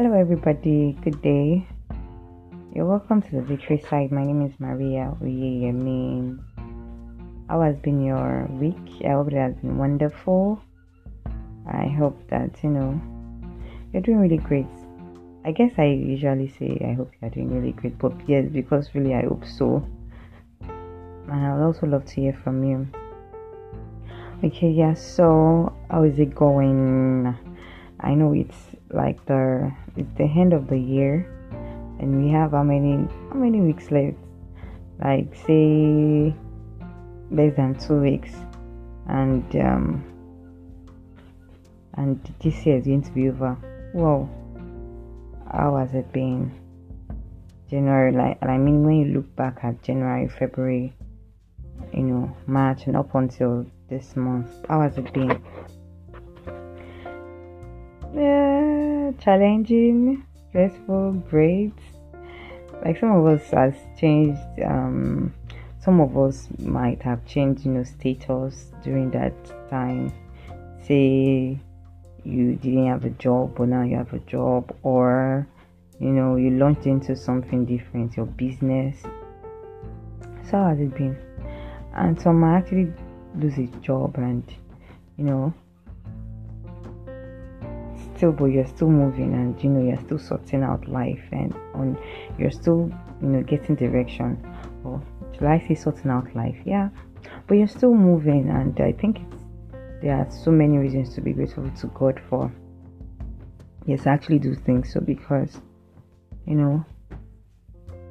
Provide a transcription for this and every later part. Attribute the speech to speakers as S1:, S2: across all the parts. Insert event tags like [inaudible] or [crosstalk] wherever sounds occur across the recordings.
S1: Hello, everybody. Good day. You're welcome to the Victory Side. My name is Maria Uyeyemin. How has been your week? I hope it has been wonderful. I hope that you know you're doing really great. I guess I usually say I hope you're doing really great, but yes, because really I hope so. And I would also love to hear from you. Okay, yeah. So how is it going? I know it's like the it's the end of the year, and we have how many how many weeks left? Like say less than two weeks, and um, and this year is going to be over. Wow, how has it been? January, like I mean, when you look back at January, February, you know, March, and up until this month, how has it been? Yeah, challenging, stressful, great. Like some of us has changed. Um, some of us might have changed, you know, status during that time. Say you didn't have a job, but now you have a job, or you know, you launched into something different, your business. So how has it been? And some actually lose a job, and you know, still but you're still moving and you know you're still sorting out life and on you're still you know getting direction. Or should I say sorting out life? Yeah. But you're still moving and I think there are so many reasons to be grateful to God for yes I actually do think so because you know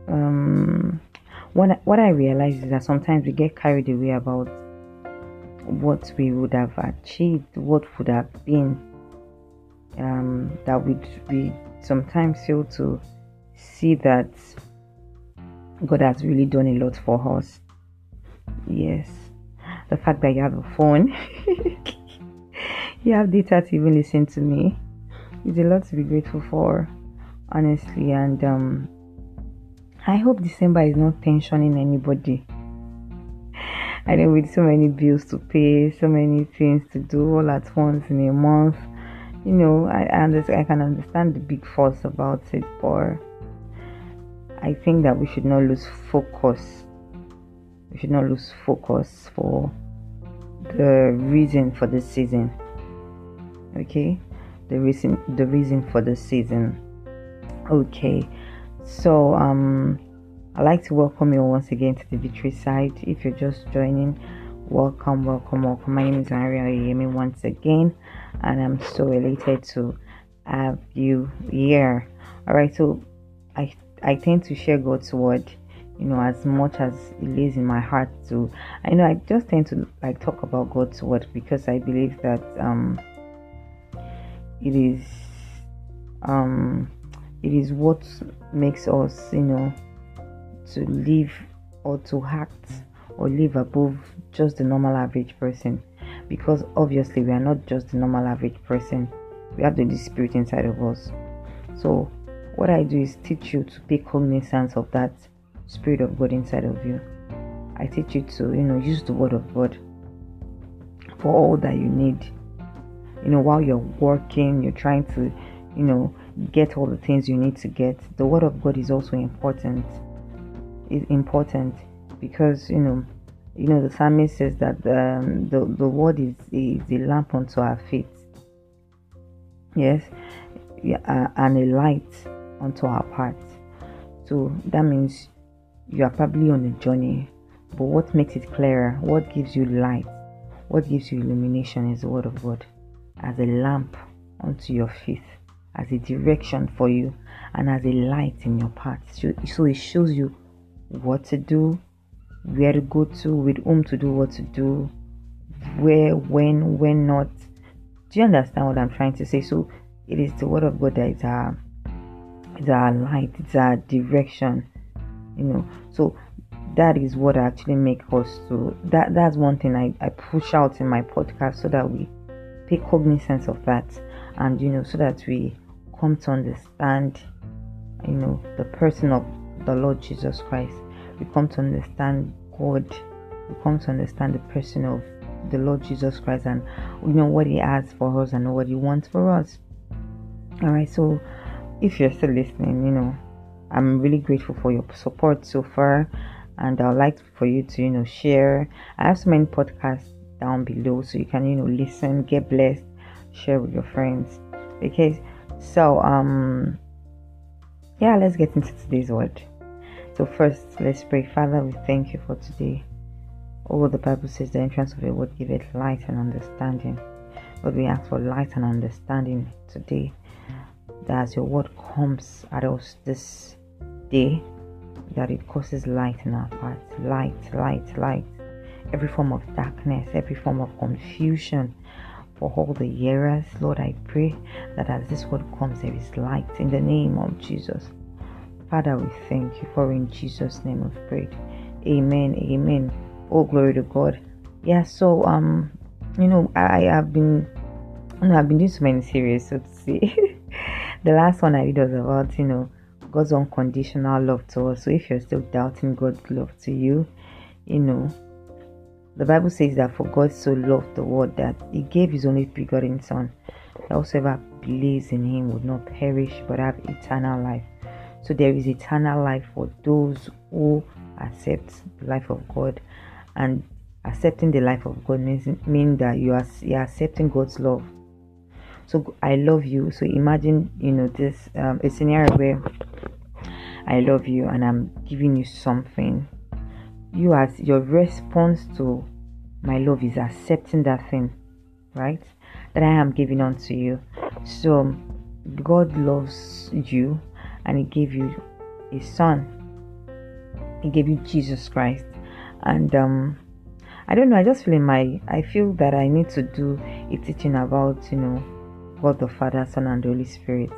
S1: um what what I realize is that sometimes we get carried away about what we would have achieved what would have been um, that we we sometimes fail to see that God has really done a lot for us. Yes, the fact that you have a phone, [laughs] you have data to even listen to me, is a lot to be grateful for, honestly. And um, I hope December is not tensioning anybody. I know with so many bills to pay, so many things to do all at once in a month you know, I, I understand, I can understand the big force about it, but I think that we should not lose focus. We should not lose focus for the reason for the season. Okay, the reason, the reason for the season. Okay, so um, I'd like to welcome you once again to the Victory Side. If you're just joining, welcome, welcome, welcome. My name is Maria Yemi once again and I'm so elated to have you here. All right, so I I tend to share God's word, you know, as much as it lays in my heart to. I know I just tend to like talk about God's word because I believe that um it is um it is what makes us, you know, to live or to act or live above just the normal average person because obviously we are not just the normal average person. We have the Holy Spirit inside of us. So what I do is teach you to take cognizance of that Spirit of God inside of you. I teach you to you know use the Word of God for all that you need. You know while you're working you're trying to you know get all the things you need to get. The Word of God is also important. Is important because you know you know the psalmist says that um, the the word is is a lamp unto our feet. Yes? Yeah, uh, and a light unto our path. So that means you are probably on a journey but what makes it clearer? What gives you light? What gives you illumination is the word of god. As a lamp unto your feet as a direction for you and as a light in your path. So, so it shows you what to do where to go to, with whom to do what to do, where, when, when not. Do you understand what I'm trying to say? So it is the word of God that is our, is our light, it's our direction, you know. So that is what actually make us to that that's one thing I, I push out in my podcast so that we take cognizance of that and you know so that we come to understand you know the person of the Lord Jesus Christ we come to understand God, we come to understand the person of the Lord Jesus Christ and you know what He has for us and what He wants for us. All right, so if you're still listening, you know, I'm really grateful for your support so far, and I'd like for you to, you know, share. I have so many podcasts down below, so you can, you know, listen, get blessed, share with your friends. Okay, so um, yeah, let's get into today's word. So first, let's pray. Father, we thank you for today. Oh, the Bible says the entrance of your word giveth light and understanding. Lord, we ask for light and understanding today. That as your word comes at us this day, that it causes light in our hearts. Light, light, light. Every form of darkness, every form of confusion for all the hearers. Lord, I pray that as this word comes, there is light in the name of Jesus. Father, we thank you for in Jesus' name we've. Amen. Amen. Oh, glory to God. Yeah, so um, you know, I have been you know, I've been doing so many series, so to say. [laughs] the last one I did was about, you know, God's unconditional love to us. So if you're still doubting God's love to you, you know, the Bible says that for God so loved the world that He gave His only begotten Son, that whosoever believes in Him would not perish but have eternal life. So there is eternal life for those who accept the life of God, and accepting the life of God means mean that you are you are accepting God's love. So I love you. So imagine you know this um, a scenario where I love you and I'm giving you something you as your response to my love is accepting that thing, right? That I am giving unto you. So God loves you and He gave you His Son. He gave you Jesus Christ. And um I don't know, I just feel in my I feel that I need to do a teaching about, you know, God the Father, Son and the Holy Spirit.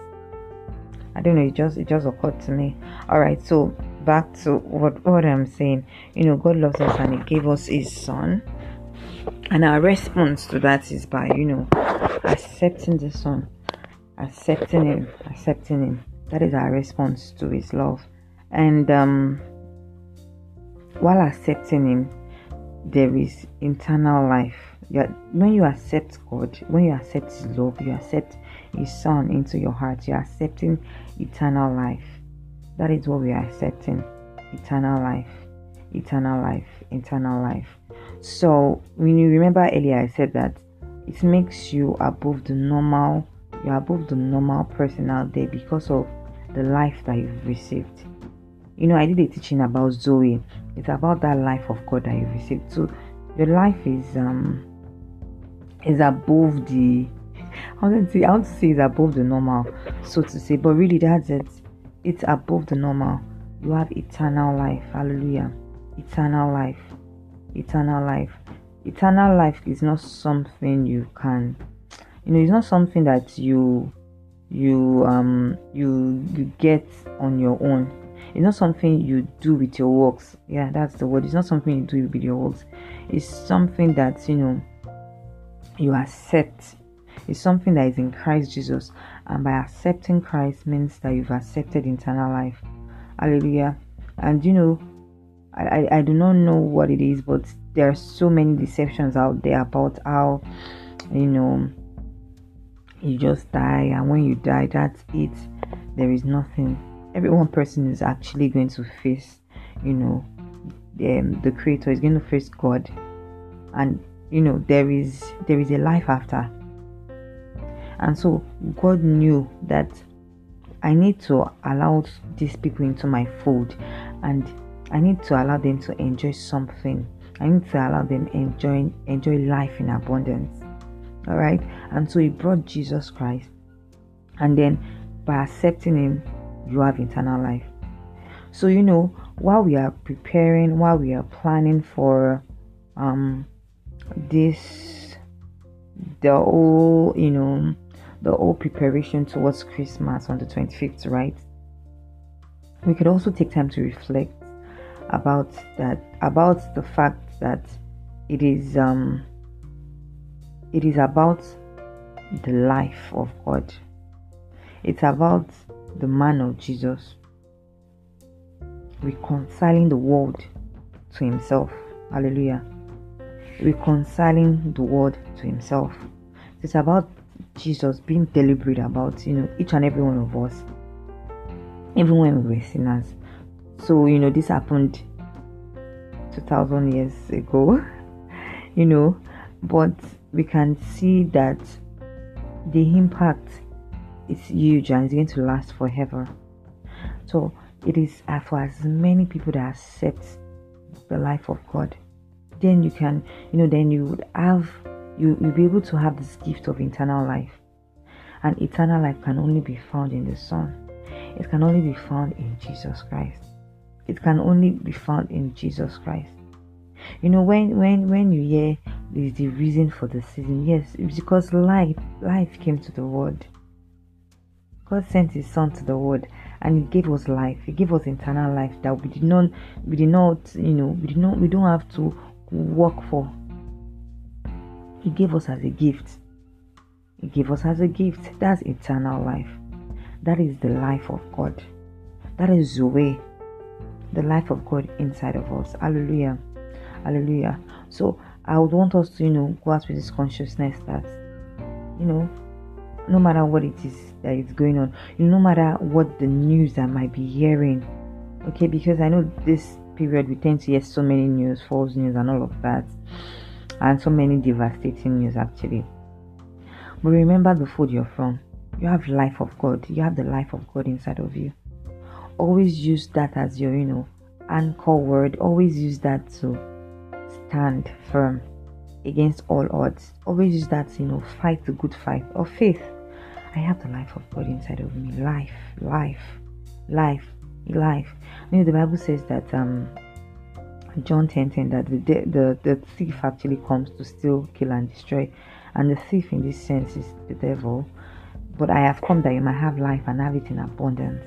S1: I don't know, it just it just occurred to me. Alright, so back to what, what I'm saying. You know, God loves us and He gave us His Son. And our response to that is by, you know, accepting the Son, accepting Him, accepting Him. That is our response to His love. And um, while accepting Him, there is internal life. You're, when you accept God, when you accept His love, you accept His Son into your heart, you're accepting eternal life that is what we are accepting eternal life, eternal life, eternal life. So, when you remember earlier, I said that it makes you above the normal, you're above the normal person out there because of the life that you've received. You know, I did a teaching about Zoe. It's about that life of God that you've received. So your life is um is above the [laughs] I want to say I want to say it's above the normal, so to say, but really that's it it's above the normal. You have eternal life. Hallelujah. Eternal life. Eternal life. Eternal life is not something you can you know, it's not something that you you um you you get on your own. It's not something you do with your works. Yeah, that's the word. It's not something you do with your works. It's something that you know you accept It's something that is in Christ Jesus. And by accepting Christ means that you've accepted eternal life. Hallelujah. And you know, I, I, I do not know what it is, but there are so many deceptions out there about how, you know, you just die, and when you die, that's it. There is nothing. Every one person is actually going to face, you know, the, um, the Creator is going to face God, and you know there is there is a life after and so God knew that I need to allow these people into my fold and I need to allow them to enjoy something. I need to allow them enjoy enjoy life in abundance. All right? And so he brought Jesus Christ. And then by accepting him, you have eternal life. So you know, while we are preparing, while we are planning for um this the whole, you know, the whole preparation towards Christmas on the 25th, right? We could also take time to reflect about that, about the fact that it is um it is about the life of God. It's about the man of Jesus reconciling the world to himself. Hallelujah. Reconciling the world to himself. It's about Jesus being deliberate about, you know, each and every one of us even when we were sinners. So, you know, this happened 2000 years ago, [laughs] you know, but we can see that the impact is huge and it's going to last forever. So, it is for as many people that accept the life of God, then you can, you know, then you would have, you, you'll be able to have this gift of eternal life. And eternal life can only be found in the Son. It can only be found in Jesus Christ. It can only be found in Jesus Christ. You know, when when when you hear is the reason for the season, yes, it's because life life came to the world. God sent His Son to the world, and He gave us life. He gave us eternal life that we did not, we did not, you know, we did not, we don't have to work for. He gave us as a gift. He gave us as a gift. That's eternal life. That is the life of God. That is the way, the life of God inside of us. Hallelujah. Hallelujah. So I would want us to, you know, go out with this consciousness that, you know, no matter what it is that is going on, you know, no matter what the news I might be hearing, okay, because I know this period we tend to hear so many news, false news, and all of that, and so many devastating news actually. But remember the food you're from. You have life of God. You have the life of God inside of you. Always use that as your, you know, anchor word. Always use that to stand firm against all odds. Always use that you know, fight the good fight of faith. I have the life of God inside of me. Life, life, life, life. You know, the Bible says that um John 10 10 that the, the, the thief actually comes to steal, kill, and destroy. And the thief in this sense is the devil. But I have come that you might have life and have it in abundance.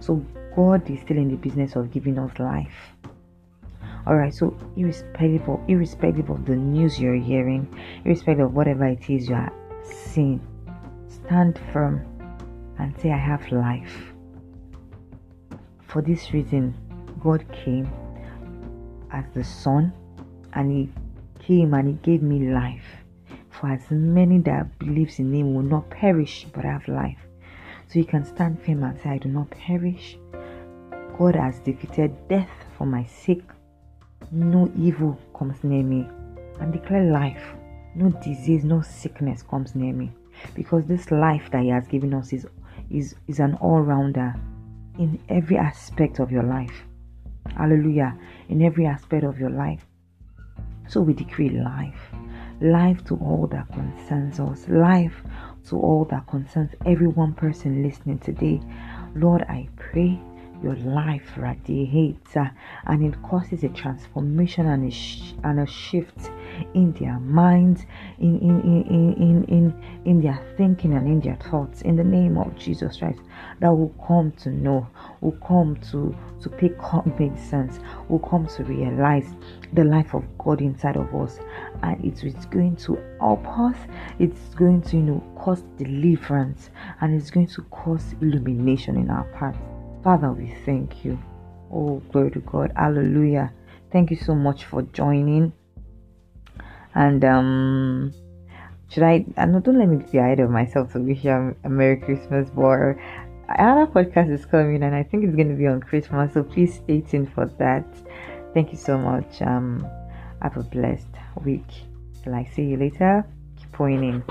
S1: So God is still in the business of giving us life. Alright, so irrespective of irrespective of the news you're hearing, irrespective of whatever it is you are seeing, stand firm and say, I have life. For this reason, God came as the Son and He came and He gave me life. For as many that believes in him will not perish but have life. So you can stand firm and say, I do not perish. God has defeated death for my sake. No evil comes near me. And declare life. No disease, no sickness comes near me. Because this life that He has given us is, is, is an all rounder in every aspect of your life. Hallelujah. In every aspect of your life. So we decree life life to all that concerns us, life to all that concerns every one person listening today. Lord, I pray your life radiates uh, and it causes a transformation and a, sh- and a shift in their minds, in, in, in, in, in, in their thinking and in their thoughts. In the name of Jesus Christ, that will come to know, will come to, to pick common sense, will come to realize the life of God inside of us. And it is going to help us, it's going to, you know, cause deliverance, and it's going to cause illumination in our path. Father, we thank you. Oh, glory to God. Hallelujah. Thank you so much for joining. And um should I and don't let me be ahead of myself to wish you a Merry Christmas but another podcast is coming and I think it's gonna be on Christmas, so please stay tuned for that. Thank you so much. Um have a blessed week. Till I see you later. Keep pointing.